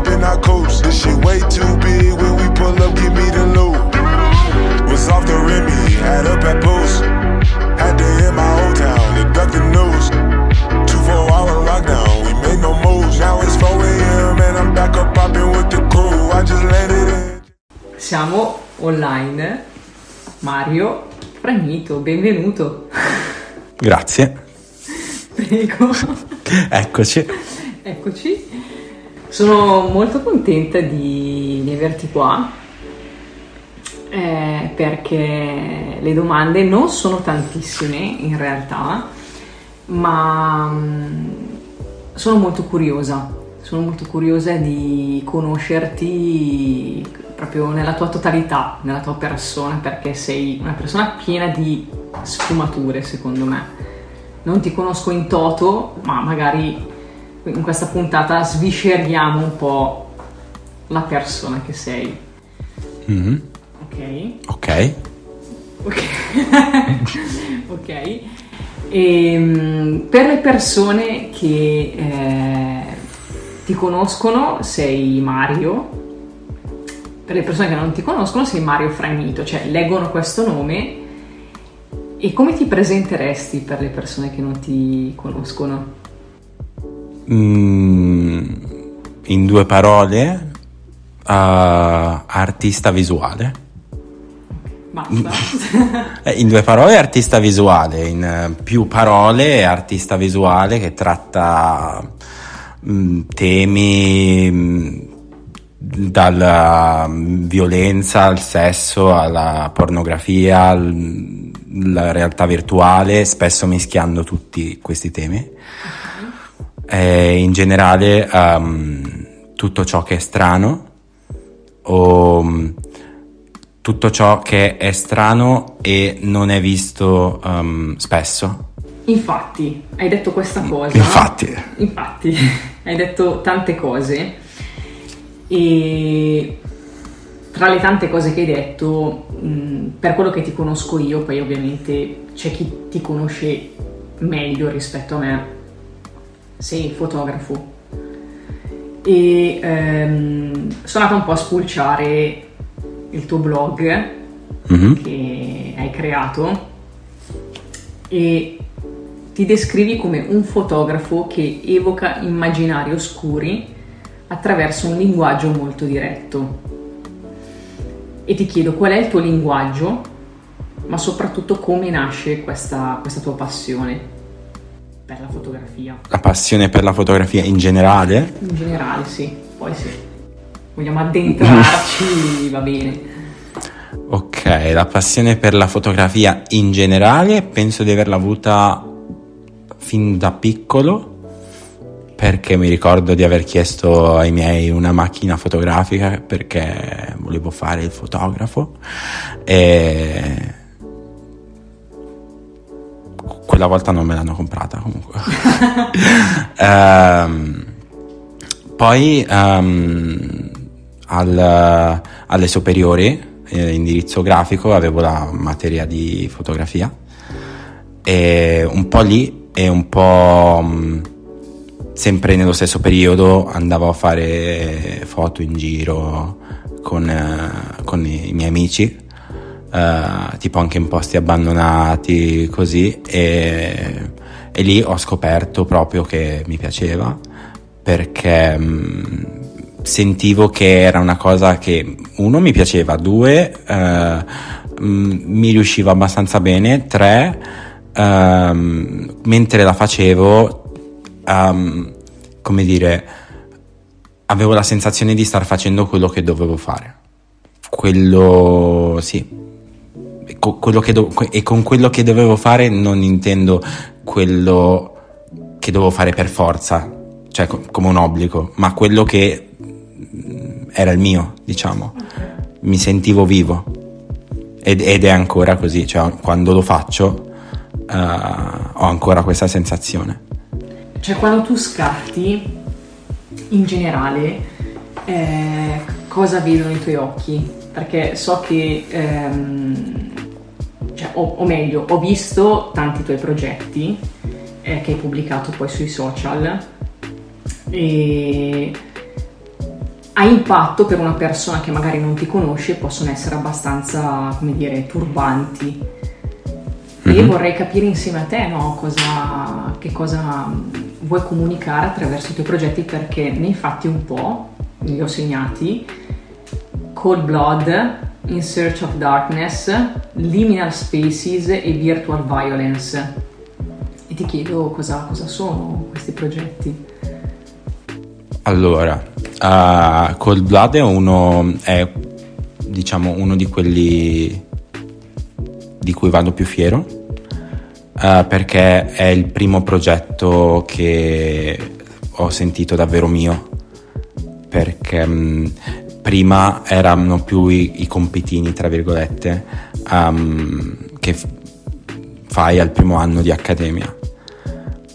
hop in our coast. This shit way too big when we pull up, give me the loot. Was off the Remy, had up at post. Had to hit my old town to duck the news. Two four hour lockdown, we made no moves. Now it's 4 a.m. and I'm back up popping with the crew. I just landed in. Siamo online. Mario Fragnito, benvenuto. Grazie. Prego. Eccoci. Eccoci. Sono molto contenta di, di averti qua eh, perché le domande non sono tantissime in realtà, ma mm, sono molto curiosa. Sono molto curiosa di conoscerti proprio nella tua totalità, nella tua persona, perché sei una persona piena di sfumature, secondo me. Non ti conosco in toto, ma magari in questa puntata svisceriamo un po' la persona che sei. Mhm. Ok? Ok. Ok. ok. Ehm, per le persone che eh, ti conoscono sei Mario, per le persone che non ti conoscono sei Mario Fragnito, cioè leggono questo nome e come ti presenteresti per le persone che non ti conoscono? Mm, in due parole, uh, artista visuale. Basta. Eh, In due parole, artista visuale. In eh, più parole, artista visuale che tratta mm, temi mm, dalla mm, violenza al sesso alla pornografia, alla realtà virtuale, spesso mischiando tutti questi temi. E in generale, ehm, tutto ciò che è strano o mm, tutto ciò che è strano e non è visto ehm, spesso. Infatti, hai detto questa cosa. Infatti. Infatti, hai detto tante cose e tra le tante cose che hai detto, mh, per quello che ti conosco io, poi ovviamente c'è chi ti conosce meglio rispetto a me, sei fotografo e ehm, sono andata un po' a spulciare il tuo blog Mhm. che hai creato e ti descrivi come un fotografo che evoca immaginari oscuri attraverso un linguaggio molto diretto. E ti chiedo qual è il tuo linguaggio, ma soprattutto come nasce questa, questa tua passione per la fotografia. La passione per la fotografia in generale. In generale, sì, poi sì. Vogliamo addentrarci, va bene. Ok, la passione per la fotografia in generale penso di averla avuta fin da piccolo perché mi ricordo di aver chiesto ai miei una macchina fotografica perché volevo fare il fotografo e quella volta non me l'hanno comprata comunque. Ehm, poi ehm, al- alle superiori, eh, indirizzo grafico, avevo la materia di fotografia e un po' lì e un po' mh, sempre nello stesso periodo andavo a fare foto in giro con, eh, con i miei amici, eh, tipo anche in posti abbandonati così e, e lì ho scoperto proprio che mi piaceva perché mh, sentivo che era una cosa che uno mi piaceva, due eh, mh, mi riusciva abbastanza bene, tre ehm, mentre la facevo ehm, come dire avevo la sensazione di star facendo quello che dovevo fare. Quello sì co- quello che do- e con quello che dovevo fare non intendo quello che dovevo fare per forza cioè co- come un obbligo ma quello che mm, era il mio diciamo. Mi sentivo vivo. Ed, ed è ancora così cioè quando lo faccio eh, ho ancora questa sensazione. Cioè, quando tu scatti, in generale, eh, cosa vedono i tuoi occhi? Perché so che, ehm, cioè, o, o meglio, ho visto tanti tuoi progetti eh, che hai pubblicato poi sui social e a impatto per una persona che magari non ti conosce possono essere abbastanza, come dire, turbanti. E Mhm. vorrei capire insieme a te no, cosa, che cosa vuoi comunicare attraverso i tuoi progetti perché ne hai fatti un po', li ho segnati, Cold Blood, In Search of Darkness, Liminal Spaces e Virtual Violence. E ti chiedo cosa, cosa sono questi progetti. Allora, uh, Cold Blood è uno, è, diciamo, uno di quelli di cui vado più fiero, uh, perché è il primo progetto che ho sentito davvero mio, perché mh, prima erano più i, i compitini, tra virgolette, um, che f- fai al primo anno di accademia.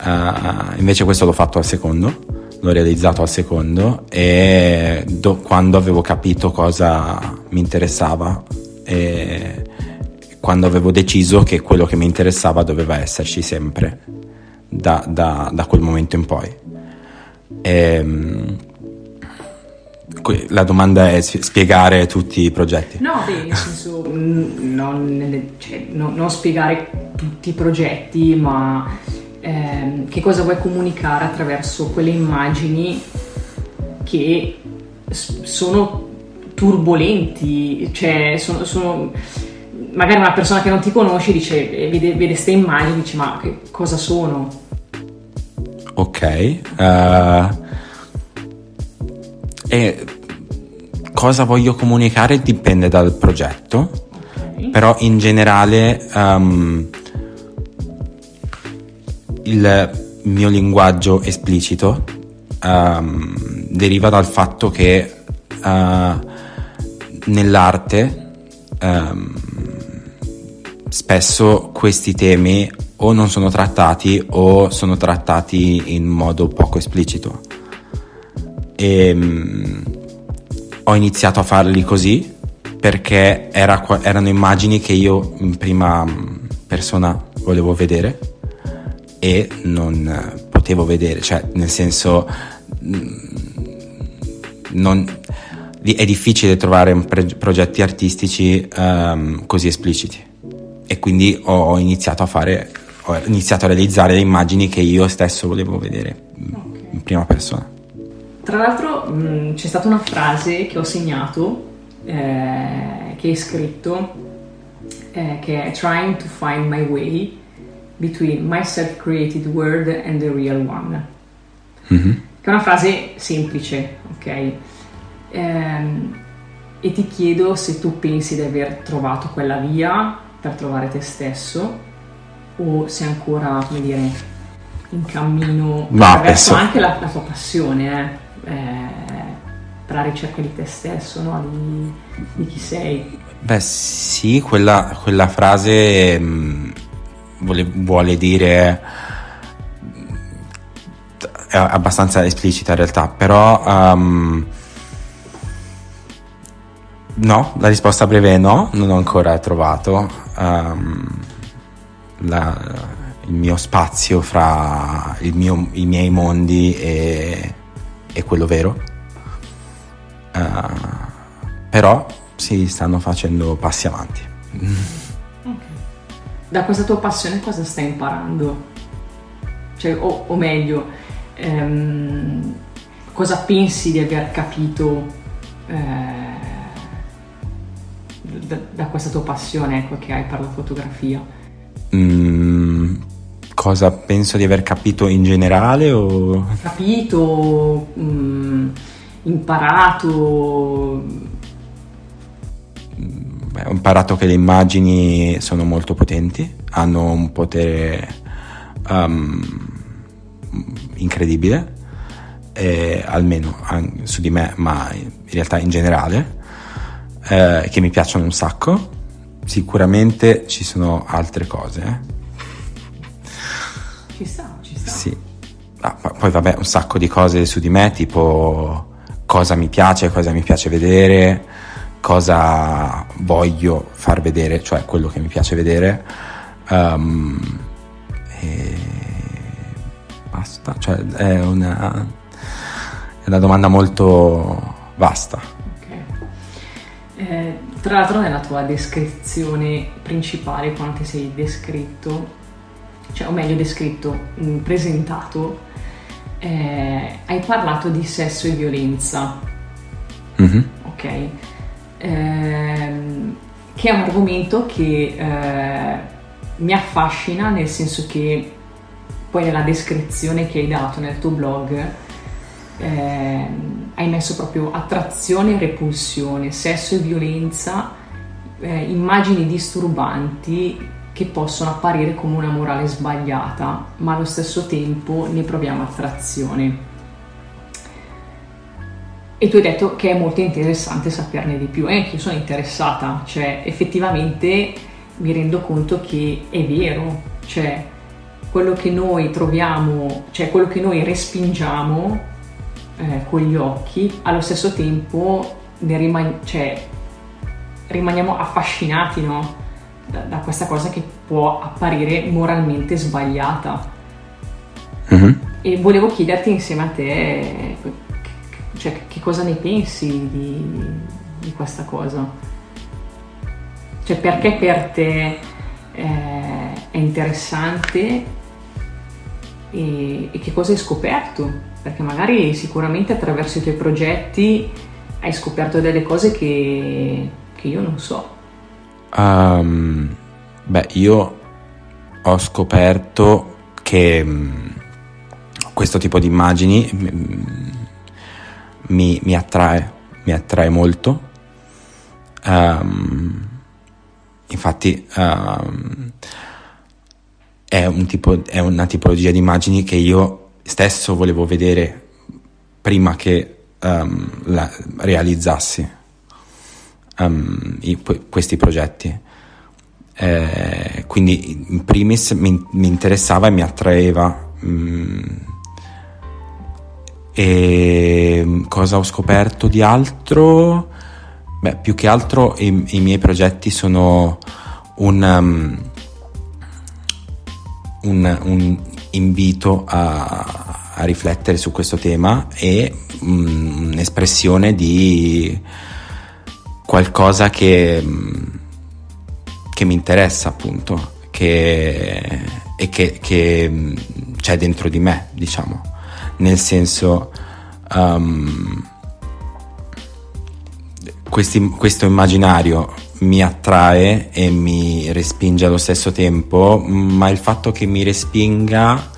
Uh, invece questo l'ho fatto al secondo, l'ho realizzato al secondo e do- quando avevo capito cosa mi interessava e quando avevo deciso che quello che mi interessava doveva esserci sempre da, da- da quel momento in poi. Ehm, que- la domanda è spiegare tutti i progetti. No, beh, nel senso, mm, non, cioè, no- non spiegare tutti i progetti, ma ehm, che cosa vuoi comunicare attraverso quelle immagini che s- sono turbolenti, cioè sono, sono- magari una persona che non ti conosce dice, eh, vede queste immagini e dice ma che cosa sono? Ok. eh, e cosa voglio comunicare dipende dal progetto, Ok. però in generale ehm, il mio linguaggio esplicito ehm, deriva dal fatto che eh, nell'arte ehm, spesso questi temi o non sono trattati o sono trattati in modo poco esplicito. E, ho iniziato a farli così perché era erano immagini che io in prima mm, persona volevo vedere e non eh, potevo vedere, cioè nel senso mm, non- è difficile trovare progetti artistici ehm, così espliciti. E quindi ho, iniziato a fare ho iniziato a realizzare le immagini che io stesso volevo vedere mm, in prima persona Tra l'altro mh, c'è stata una frase che ho segnato, eh, che hai scritto, eh, che è Trying to find my way between my self-created world and the real one. Mhm. Che è una frase semplice, ok? Ehm, e ti chiedo se tu pensi di aver trovato quella via per trovare te stesso o se ancora, come dire, in cammino Ma attraverso penso- anche la, la tua passione, eh, eh, la ricerca di te stesso, no? di, di chi sei. Beh, sì, quella, quella frase mm, vuole, vuole dire. è abbastanza esplicita in realtà, però. ehm, no, la risposta breve è no, non ho ancora trovato ehm, la- il mio spazio fra mio- i miei mondi e, e quello vero. Eh, però si stanno facendo passi avanti. Da questa tua passione cosa stai imparando? Cioè, o, o meglio, ehm, cosa pensi di aver capito eh, da, da questa tua passione ecco, che hai per la fotografia? Mm, cosa penso di aver capito in generale o... Capito, mm, imparato? Beh, ho imparato che le immagini sono molto potenti, hanno un potere um, incredibile, eh, almeno su di me, ma in realtà in generale, eh, che mi piacciono un sacco. Sicuramente ci sono altre cose. Sì. Ah, po- poi vabbè, un sacco di cose su di me, tipo cosa mi piace, cosa mi piace vedere, cosa voglio far vedere, cioè quello che mi piace vedere. Ehm, e basta, cioè è una, è una domanda molto basta. Ok. Eh, tra l'altro nella tua descrizione principale, quando ti sei descritto, cioè o meglio descritto, mh, presentato, eh, hai parlato di sesso e violenza, Mhm. ok? Ehm, che è un argomento che eh, mi affascina nel senso che poi nella descrizione che hai dato nel tuo blog ehm, hai messo proprio attrazione e repulsione, sesso e violenza, eh, immagini disturbanti che possono apparire come una morale sbagliata, ma allo stesso tempo ne proviamo attrazione. E tu hai detto che è molto interessante saperne di più, e anche io sono interessata, cioè effettivamente mi rendo conto che è vero, cioè quello che noi troviamo, cioè quello che noi respingiamo eh, con gli occhi, allo stesso tempo ne riman- cioè, rimaniamo affascinati no? Da, da questa cosa che può apparire moralmente sbagliata. Mhm. E volevo chiederti insieme a te che- cioè, che cosa ne pensi di, di questa cosa? Cioè perché per te eh, è interessante e, e che cosa hai scoperto? Perché magari sicuramente attraverso i tuoi progetti hai scoperto delle cose che, che io non so. Ehm, beh, io ho scoperto che mm, questo tipo di immagini mm, mi, mi attrae, mi attrae molto. Ehm, infatti ehm, è, un tipo, è una tipologia di immagini che io stesso volevo vedere prima che ehm, la realizzassi ehm, i- que- questi progetti. Eh, quindi in primis mi, mi interessava e mi attraeva. mm, e cosa ho scoperto di altro? Beh, più che altro i, i miei progetti sono un, um, un- un invito a, a riflettere su questo tema e mm, un'espressione di qualcosa che, che mi interessa appunto che, e che, che, mm, c'è dentro di me, diciamo, nel senso um, questi- questo immaginario mi attrae e mi respinge allo stesso tempo, ma il fatto che mi respinga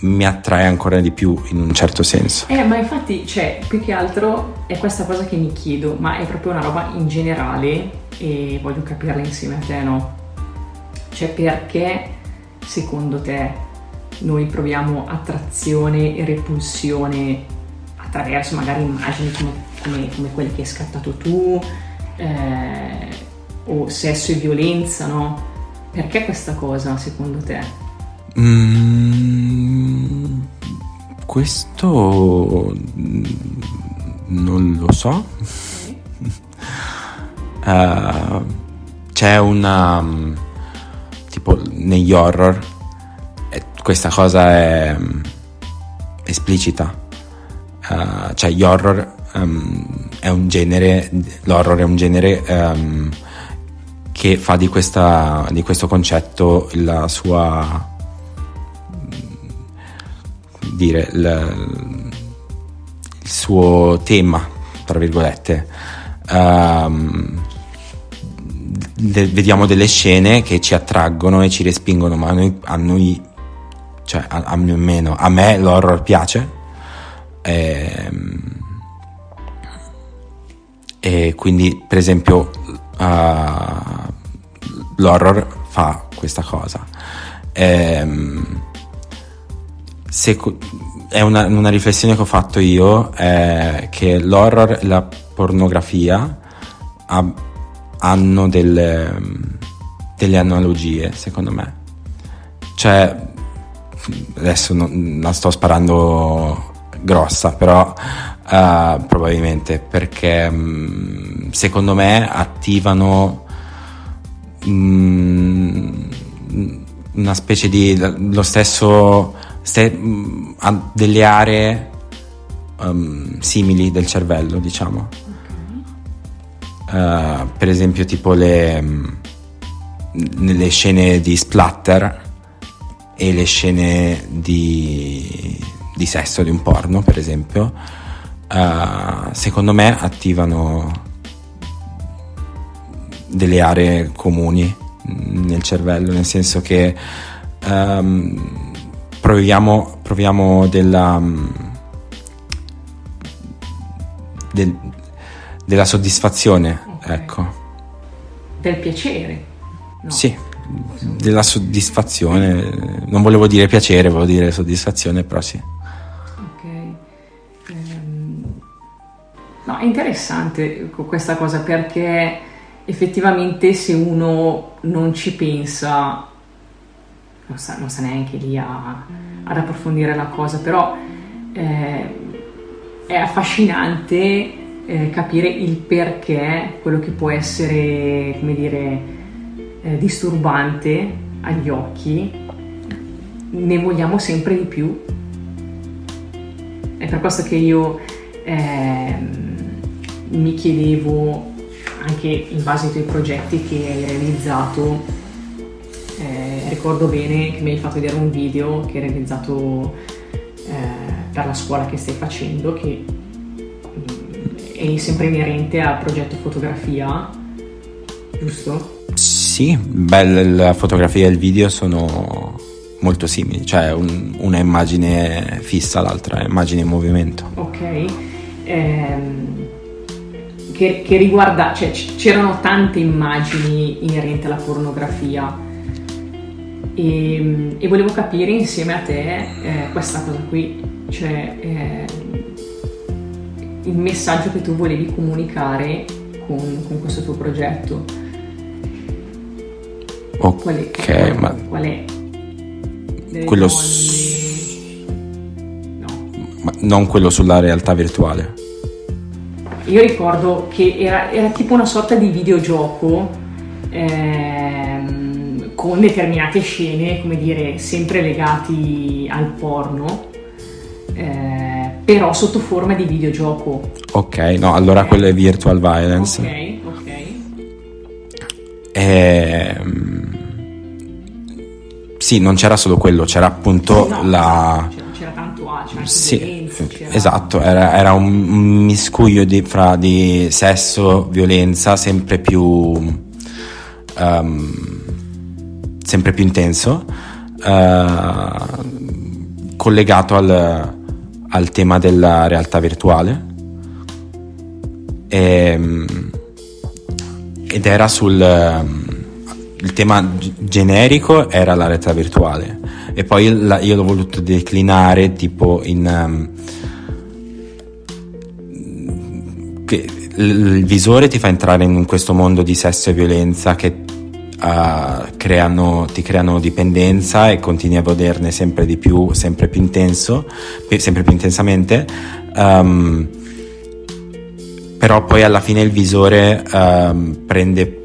mi attrae ancora di più in un certo senso. Eh, ma infatti, cioè, più che altro è questa cosa che mi chiedo, ma è proprio una roba in generale e voglio capirla insieme a te, no? Cioè, perché secondo te noi proviamo attrazione e repulsione attraverso magari immagini come, come- come quelle che hai scattato tu, eh, o sesso e violenza, no? Perché questa cosa secondo te? Mm, questo mm, non lo so. Eh, c'è una mm, tipo negli horror questa cosa è esplicita. Eh, cioè gli horror ehm, è un genere l'horror è un genere ehm, che fa di, questa, di questo concetto la sua dire il, il suo tema tra virgolette. Ehm, de- vediamo delle scene che ci attraggono e ci respingono ma a noi, a noi cioè a, a me meno. A me l'horror piace. Ehm, e quindi per esempio uh, l'horror fa questa cosa. Ehm, se è una, una riflessione che ho fatto io è che l'horror e la pornografia ha- hanno delle, delle analogie secondo me. Cioè adesso non, la sto sparando grossa però eh, probabilmente perché mm, secondo me attivano mm, una specie di lo stesso ste- mm, ha delle aree um, simili del cervello, diciamo. Uh, per esempio, tipo le, um, nelle scene di splatter e le scene di, di sesso di un porno, per esempio, uh, secondo me attivano delle aree comuni nel cervello, nel senso che um, proviamo, proviamo della, um, del, della soddisfazione, okay. ecco. Del piacere. No. Sì, della soddisfazione. Non volevo dire piacere, volevo dire soddisfazione, però sì. Ok. Ehm, no, è interessante questa cosa perché effettivamente se uno non ci pensa, non sta, non sta neanche lì a, ad approfondire la cosa, però eh, è affascinante eh, capire il perché quello che può essere, come dire, eh, disturbante agli occhi, ne vogliamo sempre di più. È per questo che io ehm, mi chiedevo anche in base ai tuoi progetti che hai realizzato. Ricordo bene che mi hai fatto vedere un video che hai realizzato eh, per la scuola che stai facendo, che mm, è sempre inerente al progetto fotografia, giusto? Sì, beh, la fotografia e il video sono molto simili, cioè un, una immagine fissa, l'altra immagine in movimento. Ok. Ehm, che, che riguarda, cioè c'erano tante immagini inerenti alla pornografia e, e volevo capire insieme a te eh, questa cosa qui, cioè eh, il messaggio che tu volevi comunicare con, con questo tuo progetto. Ok, qual è, ma... Qual è? quello... S... No. Ma non quello sulla realtà virtuale. Io ricordo che era, era tipo una sorta di videogioco ehm, con determinate scene, come dire, sempre legati al porno, eh, però sotto forma di videogioco. Ok, no, allora okay. quello è virtual violence. Ok, ok. Ehm, sì, non c'era solo quello, c'era appunto no, la... C'era, c'era tanto altro, sì, violenza, c'era... esatto, era, era, un miscuglio di, fra di sesso, violenza, sempre più... Um, sempre più intenso, uh, collegato al, al, tema della realtà virtuale. E, ehm, ed era sul il tema generico era la realtà virtuale e poi io l'ho voluto declinare tipo in um, che il visore ti fa entrare in questo mondo di sesso e violenza che uh, creano, ti creano dipendenza e continui a goderne sempre di più, sempre più intenso, sempre più intensamente. Um, però poi alla fine il visore um, prende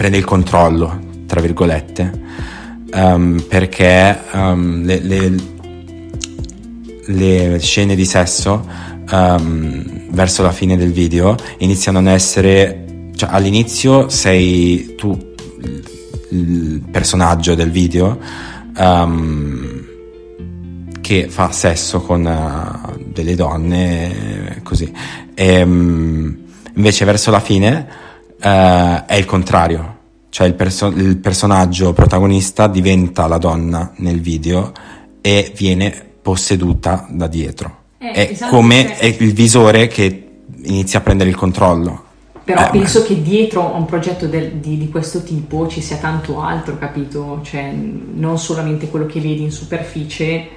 prende il controllo, tra virgolette, um, perché le, le, le, scene di sesso verso la fine del video iniziano ad essere, cioè all'inizio sei tu il personaggio del video che fa sesso con uh, delle donne così e, invece verso la fine uh, è il contrario, cioè il, perso- il personaggio protagonista diventa la donna nel video e viene posseduta da dietro. Eh, è esatto, come è il visore che inizia a prendere il controllo. Però eh, penso ma... che dietro a un progetto del, di, di, questo tipo ci sia tanto altro, capito? Cioè, non solamente quello che vedi in superficie,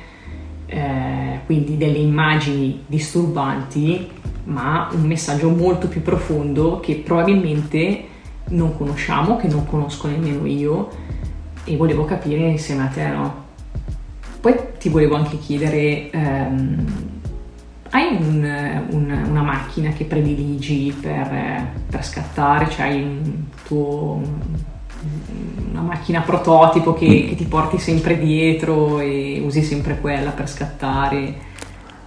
eh, quindi delle immagini disturbanti, ma un messaggio molto più profondo che probabilmente non conosciamo, che non conosco nemmeno io e volevo capire insieme a te, no? Poi ti volevo anche chiedere, um, hai un, un, una macchina che prediligi per, per scattare? Cioè hai un tuo, una macchina prototipo che, che, ti porti sempre dietro e usi sempre quella per scattare?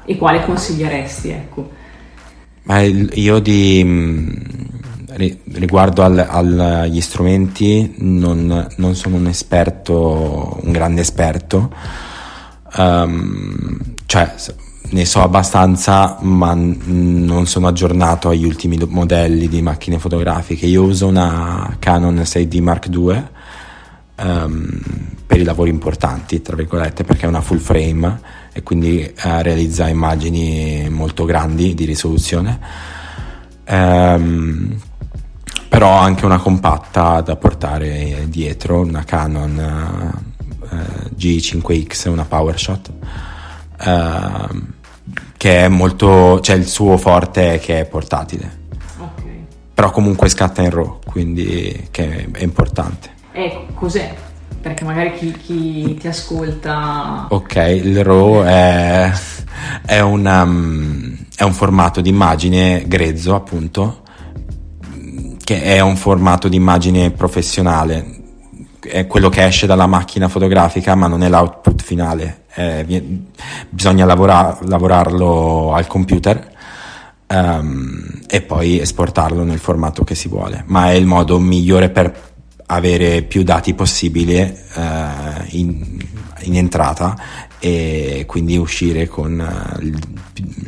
E quale consiglieresti, ecco? Ma io di mm, riguardo al, agli strumenti non, non, sono un esperto, un grande esperto, um, cioè ne so abbastanza ma non sono aggiornato agli ultimi modelli di macchine fotografiche. Io uso una Canon 6D Mark II um, ehm, per i lavori importanti, tra virgolette, perché è una full frame e quindi uh, realizza immagini molto grandi di risoluzione. Um, però ho anche una compatta da portare dietro, una Canon uh, G5X, una PowerShot. Uh, che è molto, cioè il suo forte che è portatile. Okay. Però comunque scatta in RAW, quindi che è importante. Ecco, cos'è? Perché magari chi, chi ti ascolta... Ok, il RAW è, è, una, è un formato di immagine grezzo, appunto, che è un formato di immagine professionale, è quello che esce dalla macchina fotografica, ma non è l'output finale eh, bisogna lavora- lavorarlo al computer um, e poi esportarlo nel formato che si vuole, ma è il modo migliore per avere più dati possibile uh, in, in, entrata e quindi uscire con uh, il,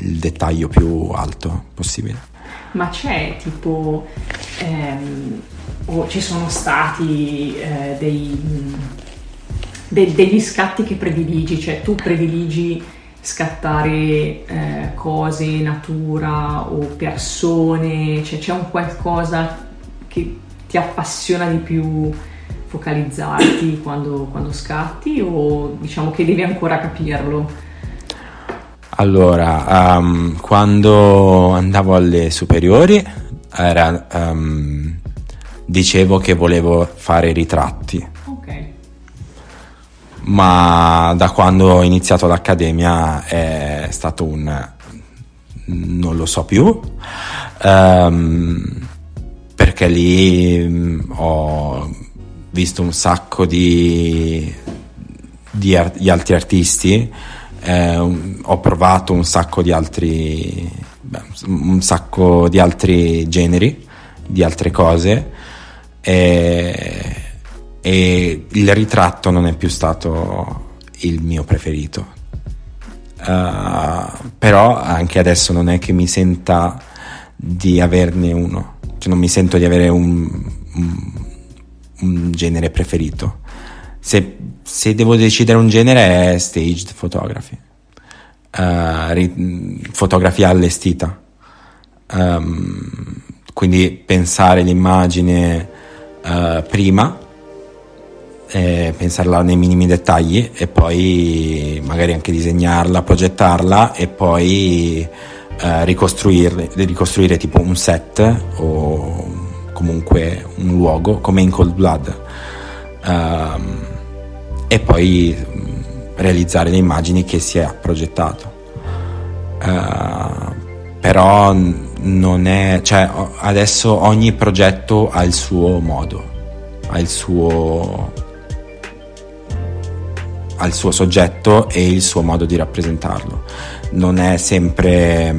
il, dettaglio più alto possibile. Ma c'è tipo, ehm, o ci sono stati eh, dei de- degli scatti che prediligi, cioè tu prediligi scattare eh, cose, natura o persone, cioè c'è un qualcosa che ti appassiona di più focalizzarti quando, quando scatti o diciamo che devi ancora capirlo? Allora, um, quando andavo alle superiori era, um, dicevo che volevo fare ritratti ma da quando ho iniziato l'accademia è stato un non lo so più um, perché lì mm, ho visto un sacco di, di, ar- di altri artisti eh, ho provato un sacco di altri beh, un sacco di altri generi di altre cose e e il ritratto non è più stato il mio preferito. Uh, però anche adesso non è che mi senta di averne uno, cioè non mi sento di avere un, un, un genere preferito. Se, se, devo decidere un genere è staged photography, uh, ri, fotografia allestita. Um, quindi pensare l'immagine uh, prima eh, pensarla nei minimi dettagli e poi magari anche disegnarla, progettarla e poi eh, ricostruire tipo un set o comunque un luogo come in Cold Blood um, e poi mm, realizzare le immagini che si è progettato. Uh, però non è, cioè adesso ogni progetto ha il suo modo, ha il suo ha il suo soggetto e il suo modo di rappresentarlo. Non è sempre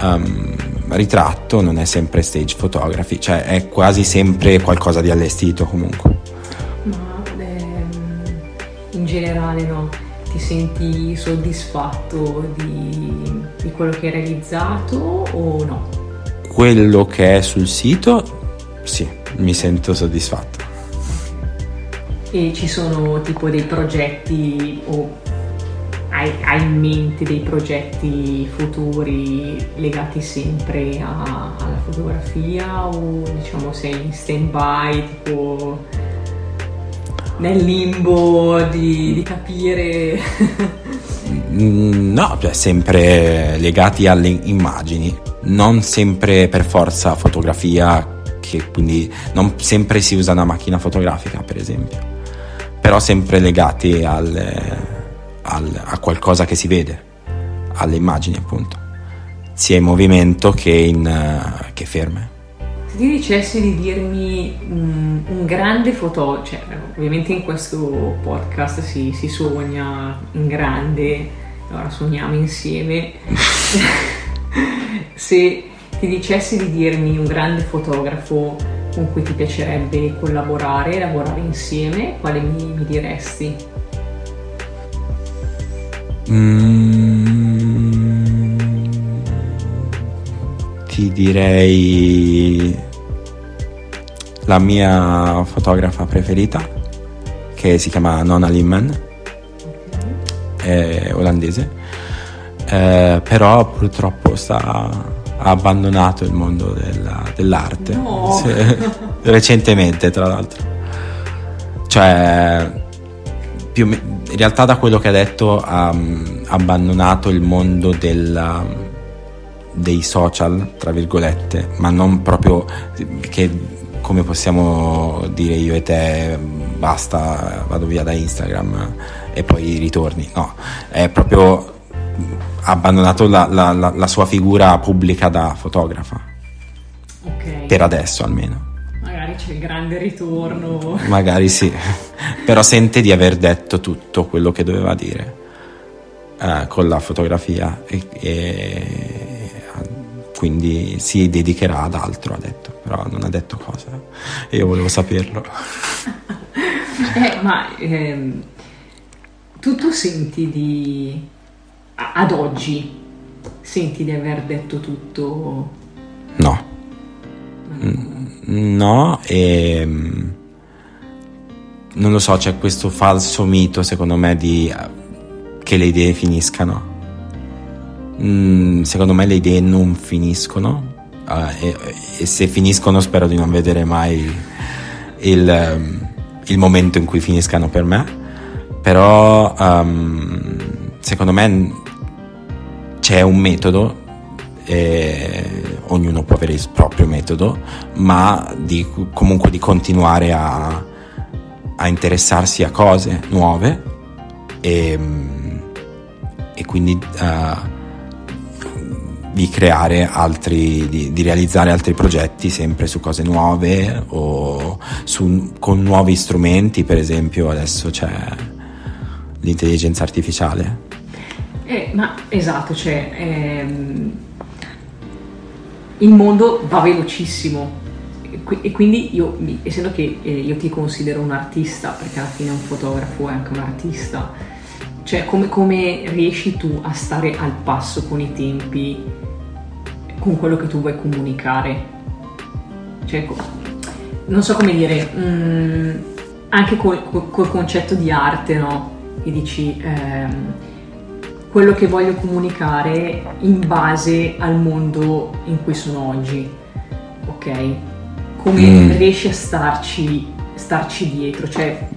um, ritratto, non è sempre stage photography, cioè è quasi sempre qualcosa di allestito comunque. Ma ehm, in generale no? Ti senti soddisfatto di, di quello che hai realizzato o no? Quello che è sul sito, sì, mi sento soddisfatto e ci sono tipo dei progetti o hai, hai in mente dei progetti futuri legati sempre a, alla fotografia o diciamo sei in stand by tipo nel limbo di, di capire? Mm, no cioè sempre legati alle immagini. Non sempre per forza fotografia che quindi non sempre si usa una macchina fotografica per esempio però sempre legati al, al, a qualcosa che si vede, alle immagini appunto, sia in movimento che, in, che ferme. Se ti dicessi di dirmi un, un grande fotografo, cioè ovviamente in questo podcast si, si, sogna in grande, allora suoniamo insieme, se ti dicessi di dirmi un grande fotografo con cui ti piacerebbe collaborare, lavorare insieme, quale mi, mi diresti? Mm, ti direi la mia fotografa preferita che si chiama Nona Limman è olandese. Eh, però purtroppo sta, ha abbandonato il mondo della, dell'arte. No. Sì, recentemente tra l'altro. Cioè più in realtà da quello che ha detto ha mm, abbandonato il mondo della- dei social tra virgolette ma non proprio che come possiamo dire io e te basta vado via da Instagram e poi ritorni. No è proprio abbandonato la, la- la- la sua figura pubblica da fotografa. Ok, per adesso almeno. Magari c'è il grande ritorno. Magari sì, però sente di aver detto tutto quello che doveva dire eh, con la fotografia e, e quindi si dedicherà ad altro, ha detto, però non ha detto cosa. E io volevo saperlo. Eh, ma ehm, tu, tu senti di... ad oggi, senti di aver detto tutto? No, Mm, no, e mm, non lo so, c'è questo falso mito secondo me di eh, che le idee finiscano. Mm, secondo me le idee non finiscono eh, e, e se finiscono spero di non vedere mai il, ehm, il momento in cui finiscano per me. Però ehm, secondo me c'è un metodo e ognuno può avere il proprio metodo, ma di, comunque di continuare a, a interessarsi a cose nuove e, e quindi eh, di creare altri, di, di realizzare altri progetti sempre su cose nuove o su- con nuovi strumenti, per esempio adesso c'è l'intelligenza artificiale. Eh, ma esatto, cioè ehm, il mondo va velocissimo e qui- e quindi io, essendo che eh, io ti considero un artista, perché alla fine un fotografo è anche un artista, cioè come, come riesci tu a stare al passo con i tempi, con quello che tu vuoi comunicare? Cioè, non so come dire, mm, anche col, col- col concetto di arte, no? Che dici ehm, quello che voglio comunicare in base al mondo in cui sono oggi, ok? Come Mm. riesci a starci, starci dietro? Cioè,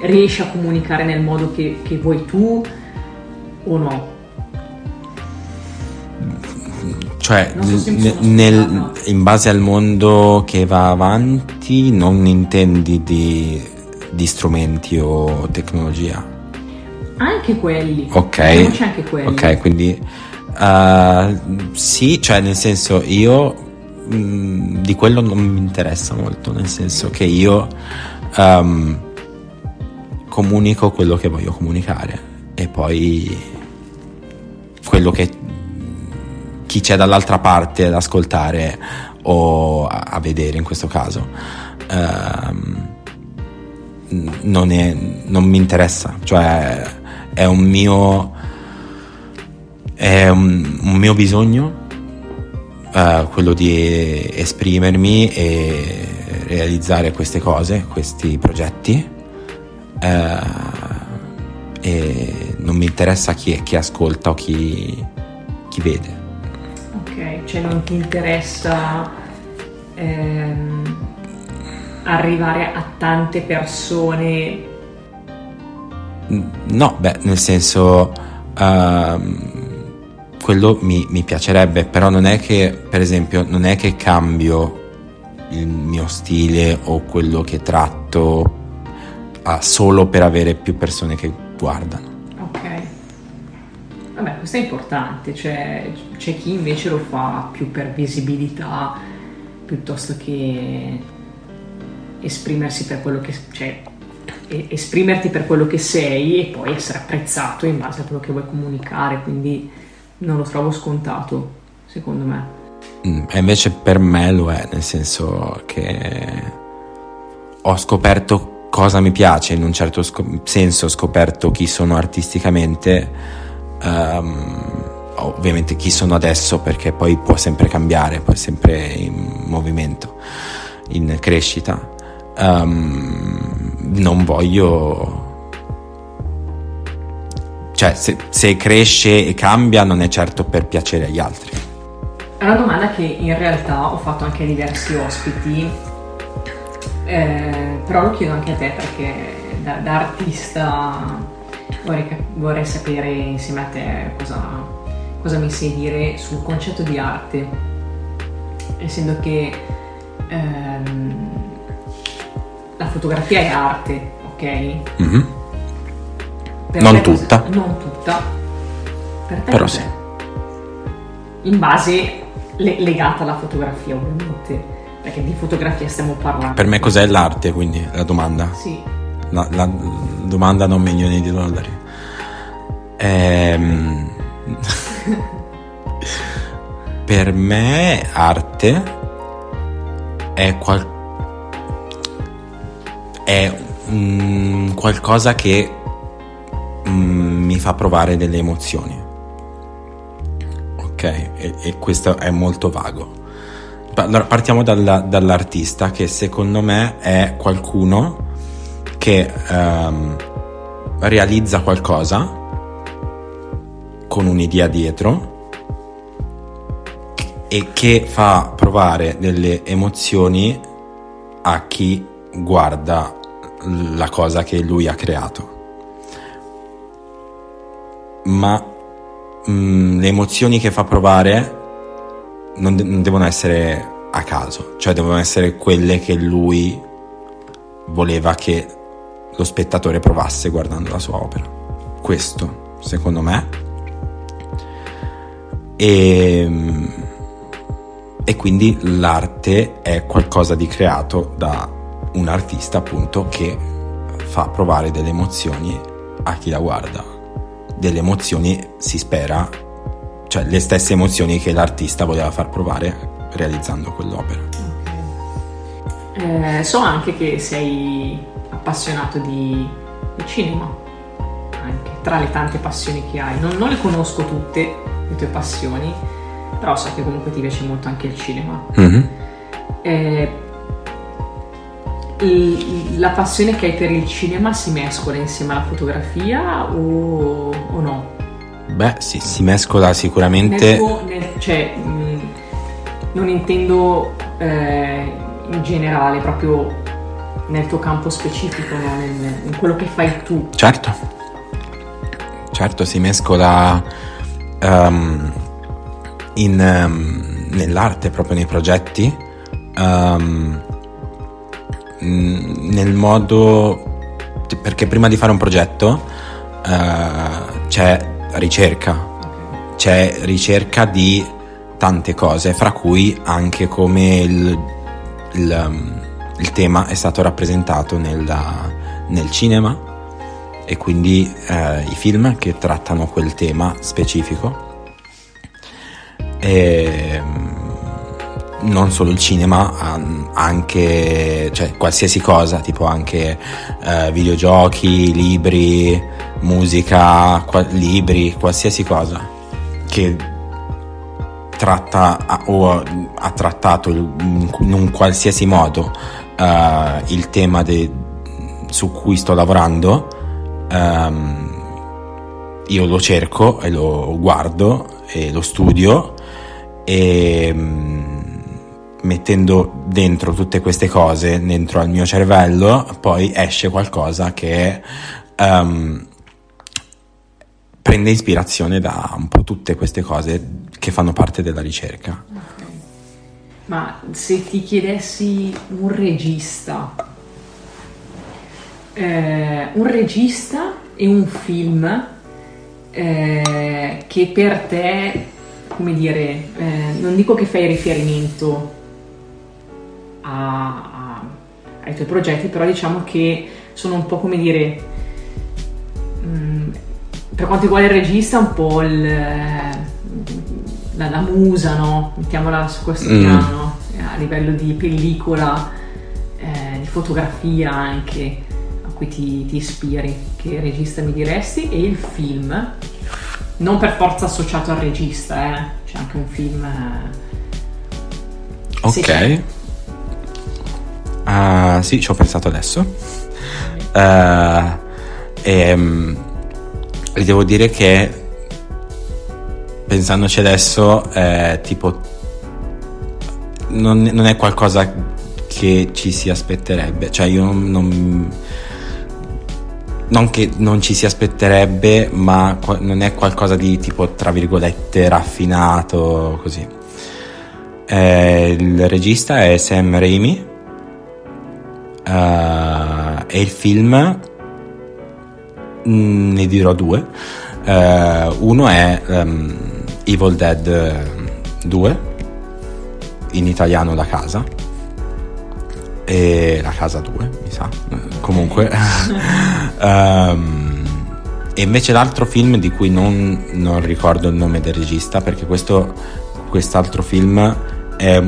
riesci a comunicare nel modo che, che vuoi tu o no? Cioè, so nel- in base al mondo che va avanti non intendi di, di strumenti o tecnologia. Anche quelli. Ok. Anche quelli. Ok, quindi eh, sì, cioè nel senso io mh, di quello non mi interessa molto, nel senso che io ehm, comunico quello che voglio comunicare e poi quello che chi c'è dall'altra parte ad ascoltare o a, a vedere in questo caso ehm, non, è, non mi interessa, cioè è un mio è un, un mio bisogno eh, quello di esprimermi e realizzare queste cose, questi progetti eh, e non mi interessa chi, chi ascolta o chi, chi vede. Ok, cioè non ti interessa ehm, arrivare a tante persone. No, beh, nel senso, ehm, quello mi, mi piacerebbe, però non è che, per esempio, non è che cambio il mio stile o quello che tratto ah, solo per avere più persone che guardano. Ok. Vabbè, questo è importante, cioè c'è chi invece lo fa più per visibilità piuttosto che esprimersi per quello che... cioè esprimerti per quello che sei e poi essere apprezzato in base a quello che vuoi comunicare, quindi non lo trovo scontato, secondo me. Mm, e invece per me lo è, nel senso che ho scoperto cosa mi piace, in un certo sc- senso ho scoperto chi sono artisticamente, um, ovviamente chi sono adesso perché poi può sempre cambiare, poi sempre in movimento, in crescita. Um, non voglio cioè se, se, cresce e cambia non è certo per piacere agli altri. È una domanda che in realtà ho fatto anche a diversi ospiti, eh, però lo chiedo anche a te perché da, da artista vorrei, vorrei, sapere insieme a te cosa, cosa, mi sai dire sul concetto di arte, essendo che ehm, la fotografia è arte, ok? Mm-hmm. Non tutta. Cosa, non tutta. Per te Però sì. In base le, legata alla fotografia, ovviamente. Perché di fotografia stiamo parlando. Per me cos'è l'arte, quindi, la domanda? Sì. La, la domanda non milioni di dollari. Ehm... per me arte è qualcosa è um, qualcosa che um, mi fa provare delle emozioni. Ok, e, e questo è molto vago. Partiamo dalla, dall'artista che secondo me è qualcuno che um, realizza qualcosa con un'idea dietro e che fa provare delle emozioni a chi guarda la cosa che lui ha creato. Ma mh, mm, le emozioni che fa provare non, de- non devono essere a caso, cioè devono essere quelle che lui voleva che lo spettatore provasse guardando la sua opera. Questo, secondo me. E, e quindi l'arte è qualcosa di creato da un artista appunto che fa provare delle emozioni a chi la guarda. Delle emozioni si spera, cioè le stesse emozioni che l'artista voleva far provare realizzando quell'opera. Eh, so anche che sei appassionato di, di, cinema, anche tra le tante passioni che hai. Non, non, le conosco tutte, le tue passioni, però so che comunque ti piace molto anche il cinema. Mm-hmm. Eh, la passione che hai per il cinema si mescola insieme alla fotografia o, o no? Beh, sì, si mescola sicuramente. Nel nel, cioè, mh, non intendo eh, in generale, proprio nel tuo campo specifico, no? nel, in quello che fai tu. Certo, certo, si mescola um, in, um, nell'arte, proprio nei progetti. Um, nel modo perché prima di fare un progetto uh, c'è ricerca. C'è ricerca di tante cose fra cui anche come il, il, il tema è stato rappresentato nella, nel cinema e quindi uh, i film che trattano quel tema specifico. E, non solo il cinema, anche cioè, qualsiasi cosa, tipo anche eh, videogiochi, libri, musica, qua- libri, qualsiasi cosa che tratta o ha trattato in un qualsiasi modo uh, il tema de- su cui sto lavorando, um, io lo cerco e lo guardo e lo studio e um, mettendo dentro tutte queste cose dentro al mio cervello, poi esce qualcosa che um, prende ispirazione da un po' tutte queste cose che fanno parte della ricerca. Ma se ti chiedessi un regista, eh, un regista e un film eh, che per te, come dire, eh, non dico che fai riferimento a, a, ai tuoi progetti, però diciamo che sono un po' come dire, mm, per quanto riguarda il regista, un po' il, la, la, musa, no? Mettiamola su questo mm. piano, a livello di pellicola, eh, di fotografia anche, a cui ti, ti ispiri. Che regista mi diresti? E il film, non per forza associato al regista, eh? c'è anche un film... Eh, ok. Uh, sì, ci ho pensato adesso. Uh, e, um, e, devo dire che pensandoci adesso, è tipo, non, non, è qualcosa che ci si aspetterebbe. Cioè, io non, non che non ci si aspetterebbe, ma non è qualcosa di tipo, tra virgolette, raffinato, così. Eh, il regista è Sam Raimi uh, e il film mm, ne dirò due. Uh, uno è um, Evil Dead 2, in italiano La Casa, e La Casa 2, mi sa, comunque. um, e invece l'altro film di cui non, non, ricordo il nome del regista, perché questo, quest'altro film è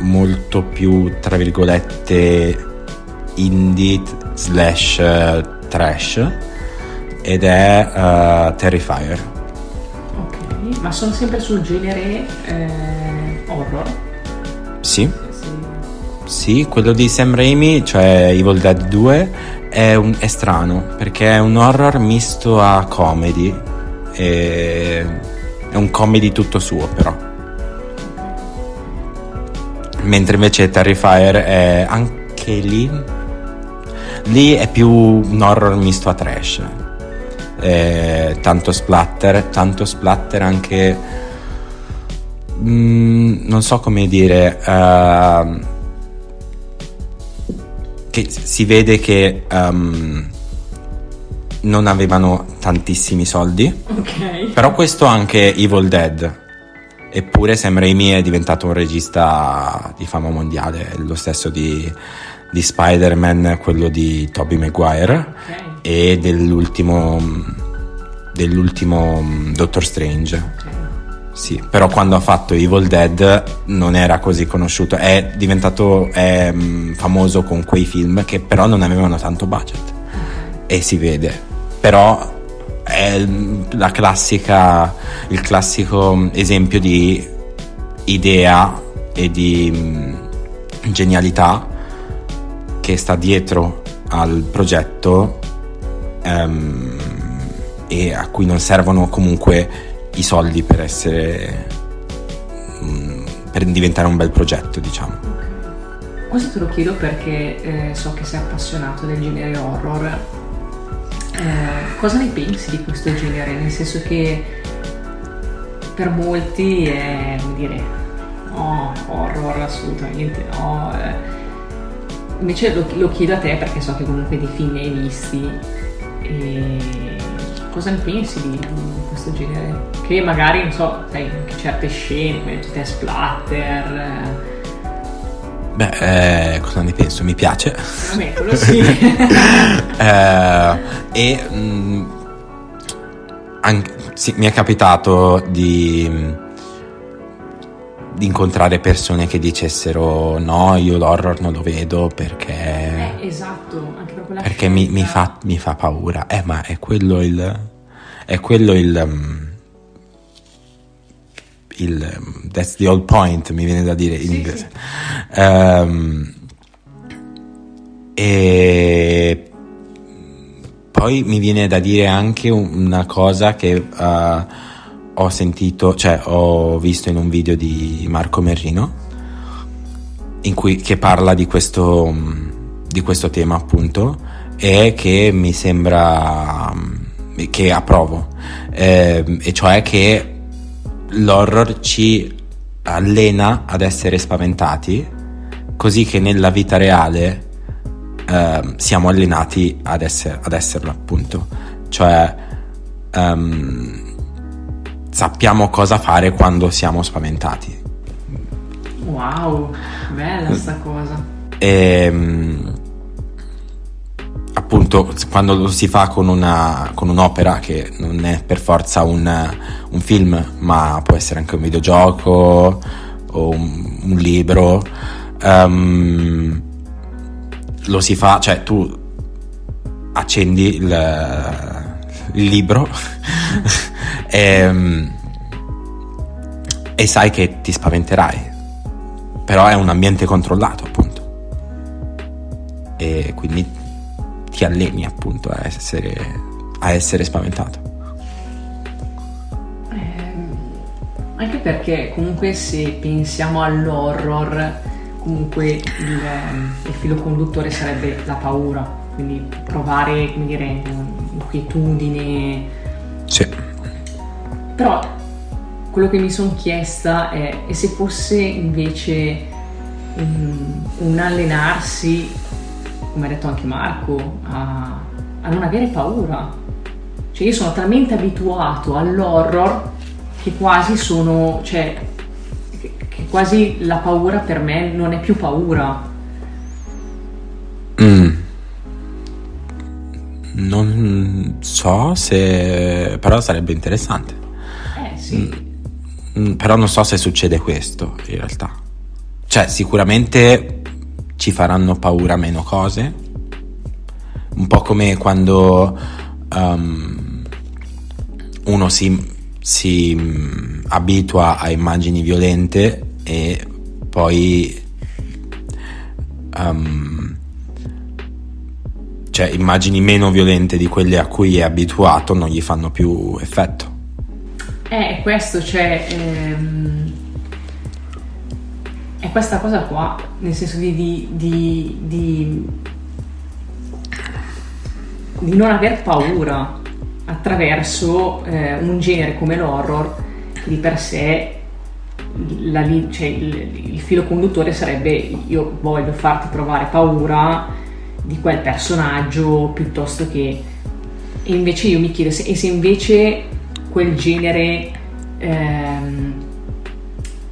molto più, tra virgolette, indie slash uh, trash ed è uh, Terrifier. Ok, ma sono sempre sul genere eh, horror? Sì. sì. Sì, quello di Sam Raimi, cioè Evil Dead 2, è, un, è strano perché è un horror misto a comedy. E è un comedy tutto suo però mentre invece Terrifier è anche lì lì è più un horror misto a trash. Eh, tanto splatter tanto splatter anche mm, non so come dire uh, che si vede che um, non avevano tantissimi soldi. Okay. però questo anche Evil Dead. Eppure Sam Raimi è diventato un regista di fama mondiale, lo stesso di, di Spider-Man, quello di Tobey Maguire okay. e dell'ultimo, dell'ultimo Doctor Strange. Okay. Sì, però quando ha fatto Evil Dead non era così conosciuto, è diventato è, mm, famoso con quei film che però non avevano tanto budget e si vede. Però è la classica, il classico esempio di idea e di mm, genialità che sta dietro al progetto um, e a cui non servono comunque i soldi per essere um, per diventare un bel progetto diciamo okay. questo te lo chiedo perché eh, so che sei appassionato del genere horror eh, cosa ne pensi di questo genere? Nel senso che per molti è, come dire, oh, horror assolutamente no. Eh. Invece lo, lo, chiedo a te perché so che comunque di film ne hai visti. E cosa ne pensi di, di, questo genere? Che magari, non so, sai, anche certe scene, tutte splatter. Eh, Beh, eh, cosa ne penso? Mi piace. Vabbè, quello sì. eh, e mh, mm, anche, sì, mi è capitato di, incontrare persone che dicessero no, io l'horror non lo vedo perché... Eh, esatto, anche per quella Perché mi, mi, fa, mi, fa, paura. Eh, ma è quello il... È quello il... Um, il that's the old point, mi viene da dire in sì, inglese. Sì. Um, e poi mi viene da dire anche una cosa che uh, ho sentito, cioè ho visto in un video di Marco Merrino, in cui, che parla di questo, di questo tema appunto, e che mi sembra che approvo, eh, e cioè che l'horror ci allena ad essere spaventati, così che nella vita reale eh, siamo allenati ad, essere, ad, esserlo, appunto. Cioè, um, sappiamo cosa fare quando siamo spaventati. Wow, bella sta cosa. E, ehm, appunto quando lo si fa con, una, con un'opera che non è per forza un, un, film, ma può essere anche un videogioco o un, un libro, um, lo si fa, cioè tu accendi il, il libro e, e sai che ti spaventerai, però è un ambiente controllato appunto e quindi ti alleni appunto a essere, a essere spaventato. Eh, anche perché comunque se pensiamo all'horror, comunque il, il filo conduttore sarebbe la paura, quindi provare, come dire, inquietudine. Sì. Però quello che mi sono chiesta è, e se fosse invece un, un allenarsi come ha detto anche Marco, a, a non avere paura. Cioè io sono talmente abituato all'horror che quasi sono, cioè, che, che quasi la paura per me non è più paura. Mm. Non so se... però sarebbe interessante. Eh sì. Mm, però non so se succede questo in realtà. Cioè sicuramente ci faranno paura meno cose. Un po' come quando um, uno si, si um, abitua a immagini violente e poi um, cioè immagini meno violente di quelle a cui è abituato non gli fanno più effetto. Eh, questo, cioè, ehm, è questa cosa qua, nel senso di, di, di, di, di non aver paura attraverso eh, un genere come l'horror che di per sé la, cioè, il, il, filo conduttore sarebbe io voglio farti provare paura di quel personaggio piuttosto che e invece io mi chiedo se, e se invece quel genere ehm,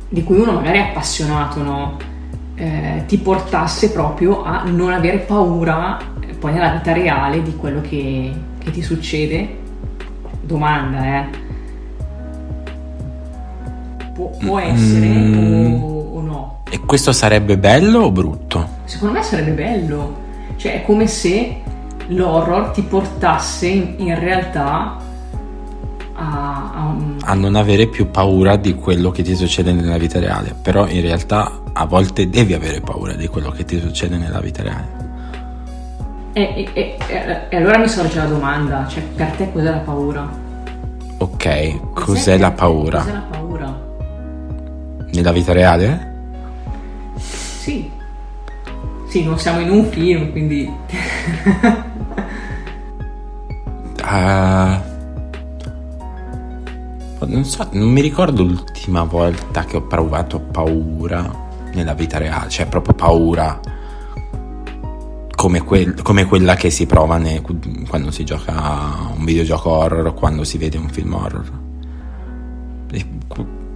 di cui uno magari è appassionato, no? eh, ti portasse proprio a non avere paura eh, poi nella vita reale di quello che, che ti succede? Domanda, eh. Pu- può essere mm. o, o no? E questo sarebbe bello o brutto? Secondo me sarebbe bello. Cioè è come se l'horror ti portasse in, in realtà a, a, a, non avere più paura di quello che ti succede nella vita reale, però in realtà a volte devi avere paura di quello che ti succede nella vita reale. E, e, e, e allora mi sorge la domanda, cioè per te cos'è la paura? Ok, cos'è, cos'è la paura? Cos'è la paura? Nella vita reale? Sì. Sì, non siamo in un film, quindi... uh, non so, non mi ricordo l'ultima volta che ho provato paura nella vita reale, cioè proprio paura come, quel, come quella che si prova ne, quando si gioca a un videogioco horror o quando si vede un film horror.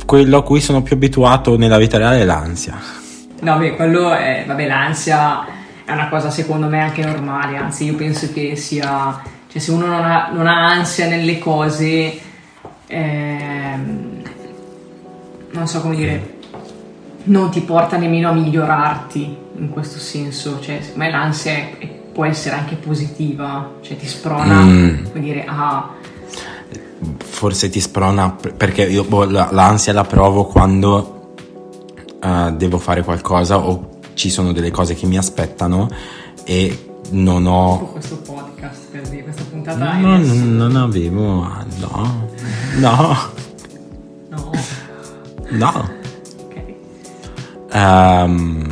Quello a cui sono più abituato nella vita reale è l'ansia. No, beh, quello è, vabbè, l'ansia è una cosa secondo me anche normale, anzi io penso che sia, cioè se uno non ha, non ha ansia nelle cose ehm, non so come dire, non ti porta nemmeno a migliorarti in questo senso, cioè secondo me l'ansia è, può essere anche positiva, cioè ti sprona, mm. come dire, a... Forse ti sprona perché io boh, l'ansia la provo quando uh, devo fare qualcosa o ci sono delle cose che mi aspettano e non ho... questo podcast per dire, questa puntata... No, non, non avevo... no No. No. No. Ok. Um,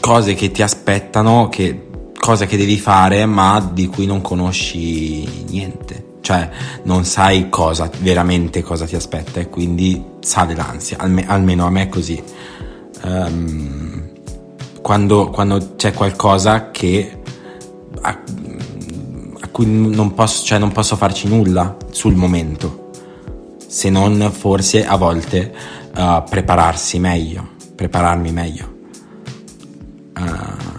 cose che ti aspettano, che, cose che devi fare, ma di cui non conosci niente. Cioè, non sai cosa, veramente cosa ti aspetta e quindi sale l'ansia, alme, almeno a me è così. Um, quando, quando, c'è qualcosa che cui non posso, cioè non posso farci nulla sul momento, se non forse a volte uh, prepararsi meglio, prepararmi meglio. Uh,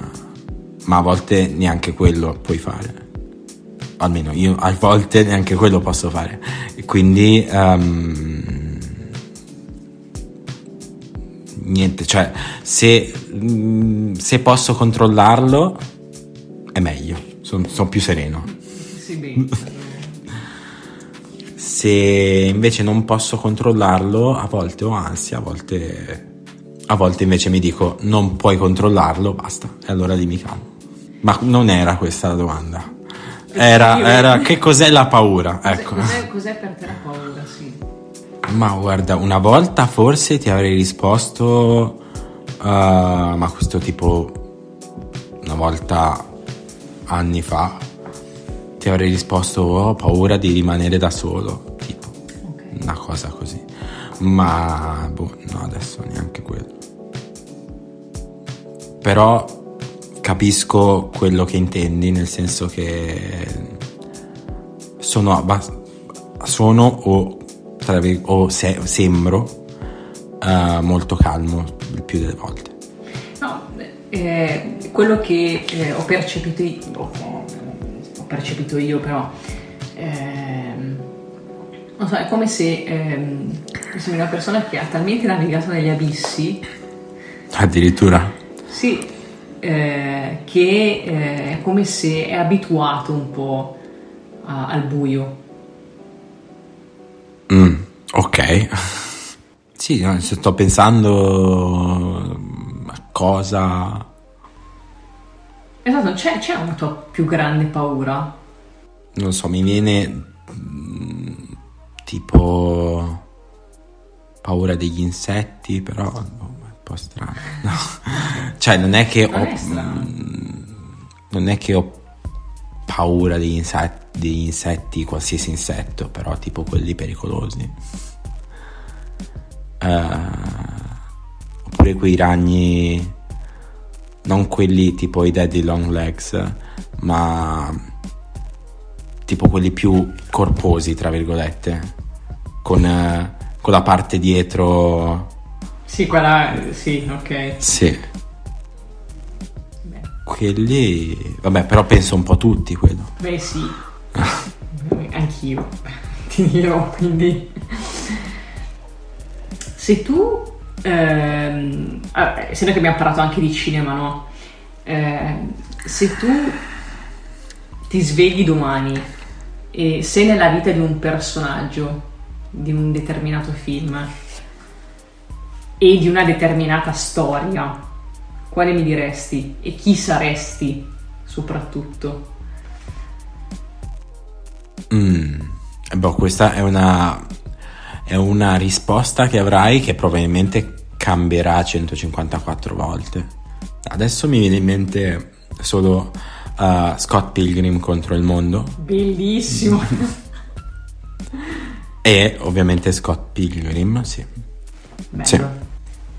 ma a volte neanche quello puoi fare. Almeno io a volte neanche quello posso fare. E quindi um, niente, cioè se, mm, se, posso controllarlo è meglio, sono son più sereno. Sì, bene. se invece non posso controllarlo, a volte ho ansia, a volte a volte invece mi dico non puoi controllarlo, basta, e allora dimmi calmo. Ma non era questa la domanda. Era, era che cos'è la paura? Ecco. Cos'è, cos'è per te la paura, sì. Ma guarda, una volta forse ti avrei risposto, uh, ma questo tipo, una volta anni fa, ti avrei risposto ho paura di rimanere da solo, tipo, okay. una cosa così. Ma, boh, no, adesso neanche quello però capisco quello che intendi, nel senso che sono, abbast- sono o, vir- o se- sembro uh, molto calmo il più delle volte. No, eh, quello che eh, ho, percepito io, ho percepito io però, eh, non so, è come se ehm, una persona che ha talmente navigato negli abissi. Addirittura sì, eh, che eh, è come se è abituato un po' a, al buio. Mm, ok. sì, no, sto pensando a cosa... Esatto, c'è, c'è una tua più grande paura? Non so, mi viene mm, tipo paura degli insetti, però po' strano. No. cioè, non è che ho. Mm, non è che ho paura degli insetti, degli insetti, qualsiasi insetto, però tipo quelli pericolosi. Uh, oppure quei ragni, non quelli tipo i daddy long legs, ma tipo quelli più corposi, tra virgolette, con, uh, con la parte dietro sì, quella... sì, ok. Sì. Beh. Quelli... Vabbè, però penso un po' tutti quello. Beh, sì. Anch'io. Ti dirò, quindi... Se tu... Ehm, essendo che abbiamo parlato anche di cinema, no? Eh, se tu ti svegli domani e sei nella vita di un personaggio di un determinato film e di una determinata storia, quale mi diresti e chi saresti soprattutto? Mm. Boh, questa è una, è una risposta che avrai che probabilmente cambierà 154 volte. Adesso mi viene in mente solo uh, Scott Pilgrim contro il mondo. Bellissimo. e ovviamente Scott Pilgrim, sì. Bello. Sì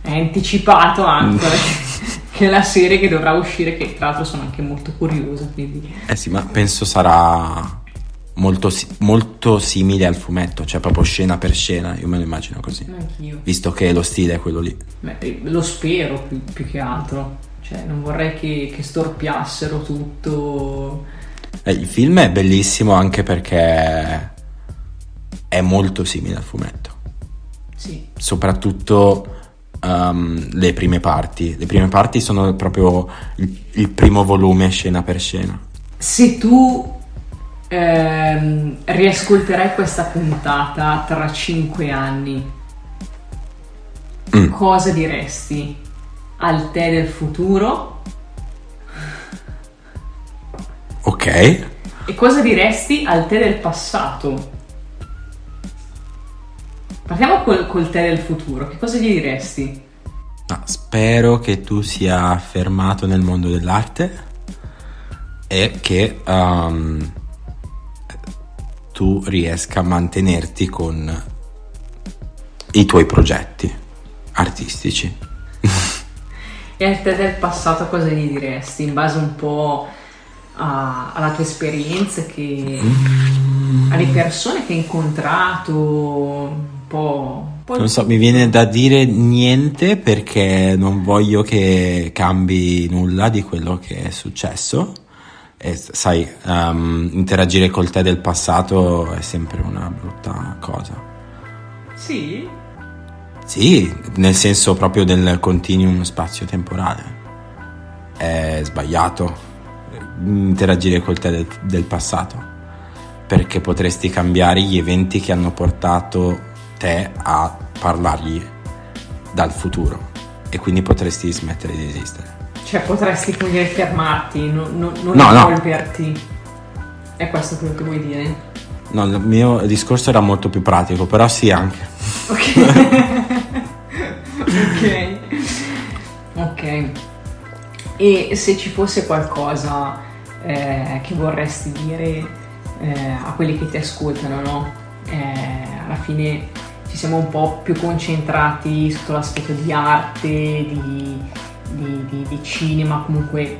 è anticipato anche che è la serie che dovrà uscire, che tra l'altro sono anche molto curiosa. Quindi. Eh sì, ma penso sarà molto, molto simile al fumetto, cioè proprio scena per scena, io me lo immagino così. Anch'io. Visto che lo stile è quello lì. Beh, eh, lo spero più, più, che altro. Cioè, non vorrei che, che storpiassero tutto. Eh, il film è bellissimo anche perché è molto simile al fumetto. Sì. Soprattutto um, le prime parti. Le prime parti sono proprio il, il primo volume scena per scena. Se tu ehm, riascolterai questa puntata tra cinque anni, mm. cosa diresti al te del futuro? Ok. E cosa diresti al te del passato? Partiamo col, col te del futuro, che cosa gli diresti? No, spero che tu sia fermato nel mondo dell'arte e che um, tu riesca a mantenerti con i tuoi progetti artistici. e a te del passato cosa gli diresti? In base un po' a, alla tua esperienza, che, mm. alle persone che hai incontrato, po', un Non so, mi viene da dire niente perché non voglio che cambi nulla di quello che è successo. E sai, um, interagire col te del passato è sempre una brutta cosa. Sì? Sì, nel senso proprio del continuum spazio-temporale. È sbagliato interagire col te del, del passato perché potresti cambiare gli eventi che hanno portato te a parlargli dal futuro e quindi potresti smettere di esistere. Cioè potresti quindi fermarti, non, non, non No, no. evolverti. È questo quello che vuoi dire? No, il mio discorso era molto più pratico, però sì anche. Ok. ok. Ok. E se ci fosse qualcosa eh, che vorresti dire eh, a quelli che ti ascoltano, no? Eh, alla fine ci siamo un po' più concentrati sotto l'aspetto di arte, di, di- di- di cinema, comunque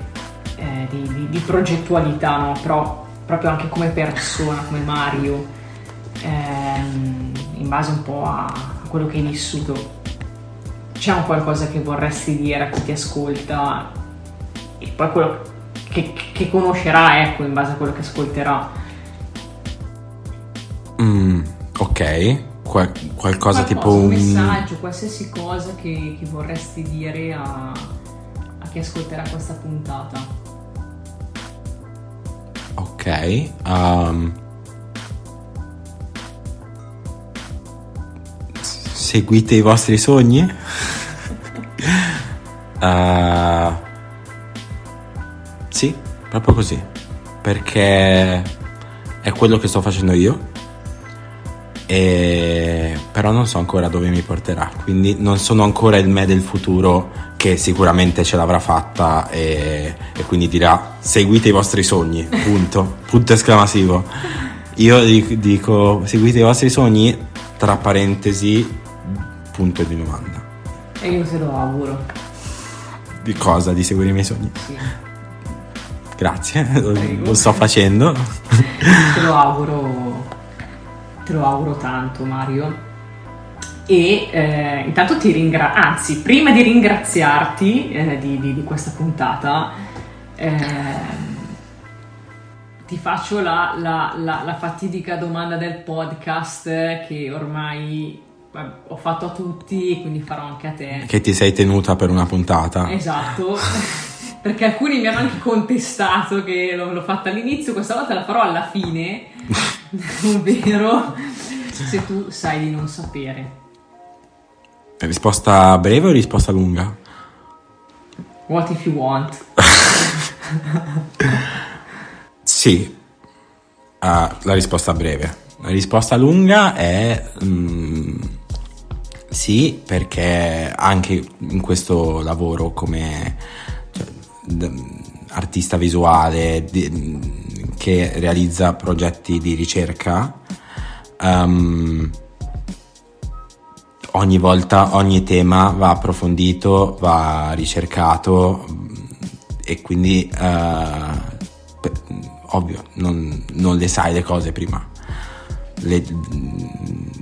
eh, di progettualità, no? Però proprio anche come persona, come Mario, ehm, in base un po' a, a quello che hai vissuto. C'è un qualcosa che vorresti dire a chi ti ascolta e poi quello che, che conoscerà, ecco, in base a quello che ascolterà. Mm, ok, Qual- qualcosa tipo un un... messaggio, qualsiasi cosa che, che vorresti dire a, a chi ascolterà questa puntata. Ok. um, seguite i vostri sogni? Uh, sì, proprio così. Perché è quello che sto facendo io. E... Però non so ancora dove mi porterà. Quindi non sono ancora il me del futuro che sicuramente ce l'avrà fatta e, e quindi dirà seguite i vostri sogni. Punto. Punto esclamativo. Io dic- dico seguite i vostri sogni, tra parentesi, punto di domanda. E io te lo auguro. Di cosa? Di seguire i miei sogni? Sì. Grazie, lo, lo sto facendo. Te lo auguro, te lo auguro tanto Mario. E eh, intanto ti ringrazio, anzi, prima di ringraziarti eh, di, di- di questa puntata, ehm, ti faccio la, la- la- la fatidica domanda del podcast eh, che ormai ho fatto a tutti e quindi farò anche a te. Che ti sei tenuta per una puntata. Esatto, perché alcuni mi hanno anche contestato che l'ho, l'ho fatta all'inizio, questa volta la farò alla fine, ovvero se tu sai di non sapere. Risposta breve o risposta lunga? What if you want? Sì, Ah, la risposta breve. La risposta lunga è mm, sì, perché anche in questo lavoro come cioè, d- artista visuale di- che realizza progetti di ricerca, ehm, ogni volta, ogni tema va approfondito, va ricercato e quindi pe- ovvio non, non le sai le cose prima. Le,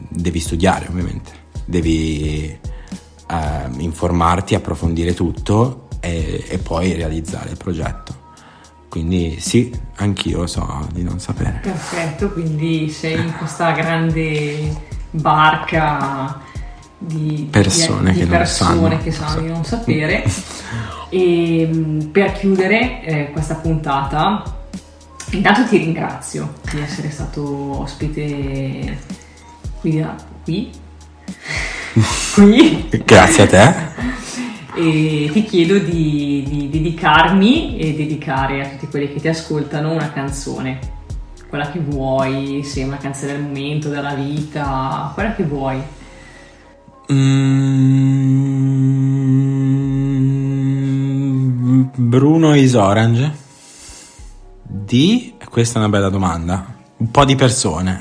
devi studiare ovviamente. Devi eh, informarti approfondire tutto e, e poi realizzare il progetto quindi sì anch'io so di non sapere Perfetto, quindi sei in questa grande barca di Persone di che non persone sanno. che sanno di non sapere. E mh, per chiudere eh, questa puntata, intanto ti ringrazio di essere stato ospite qui. qui. qui. grazie a te e ti chiedo di, di dedicarmi e dedicare a tutti quelli che ti ascoltano una canzone, quella che vuoi, se è una canzone del momento, della vita, quella che vuoi. Mm, Bruno is Orange. Di? Questa è una bella domanda. Un po' di persone.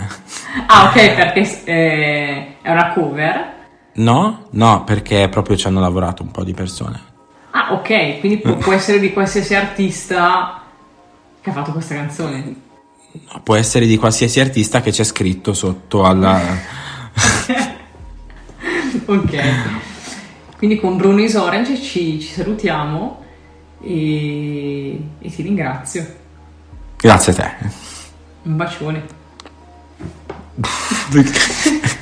Ah, ok, perché eh, è una cover. No? no perché proprio ci hanno lavorato un po' di persone Ah, ok, quindi può, può essere di qualsiasi artista che ha fatto questa canzone. No, può essere di qualsiasi artista che c'è scritto sotto alla ok. Quindi con Bruno's Orange ci, ci salutiamo e, e ti ringrazio. Grazie a te. Un bacione.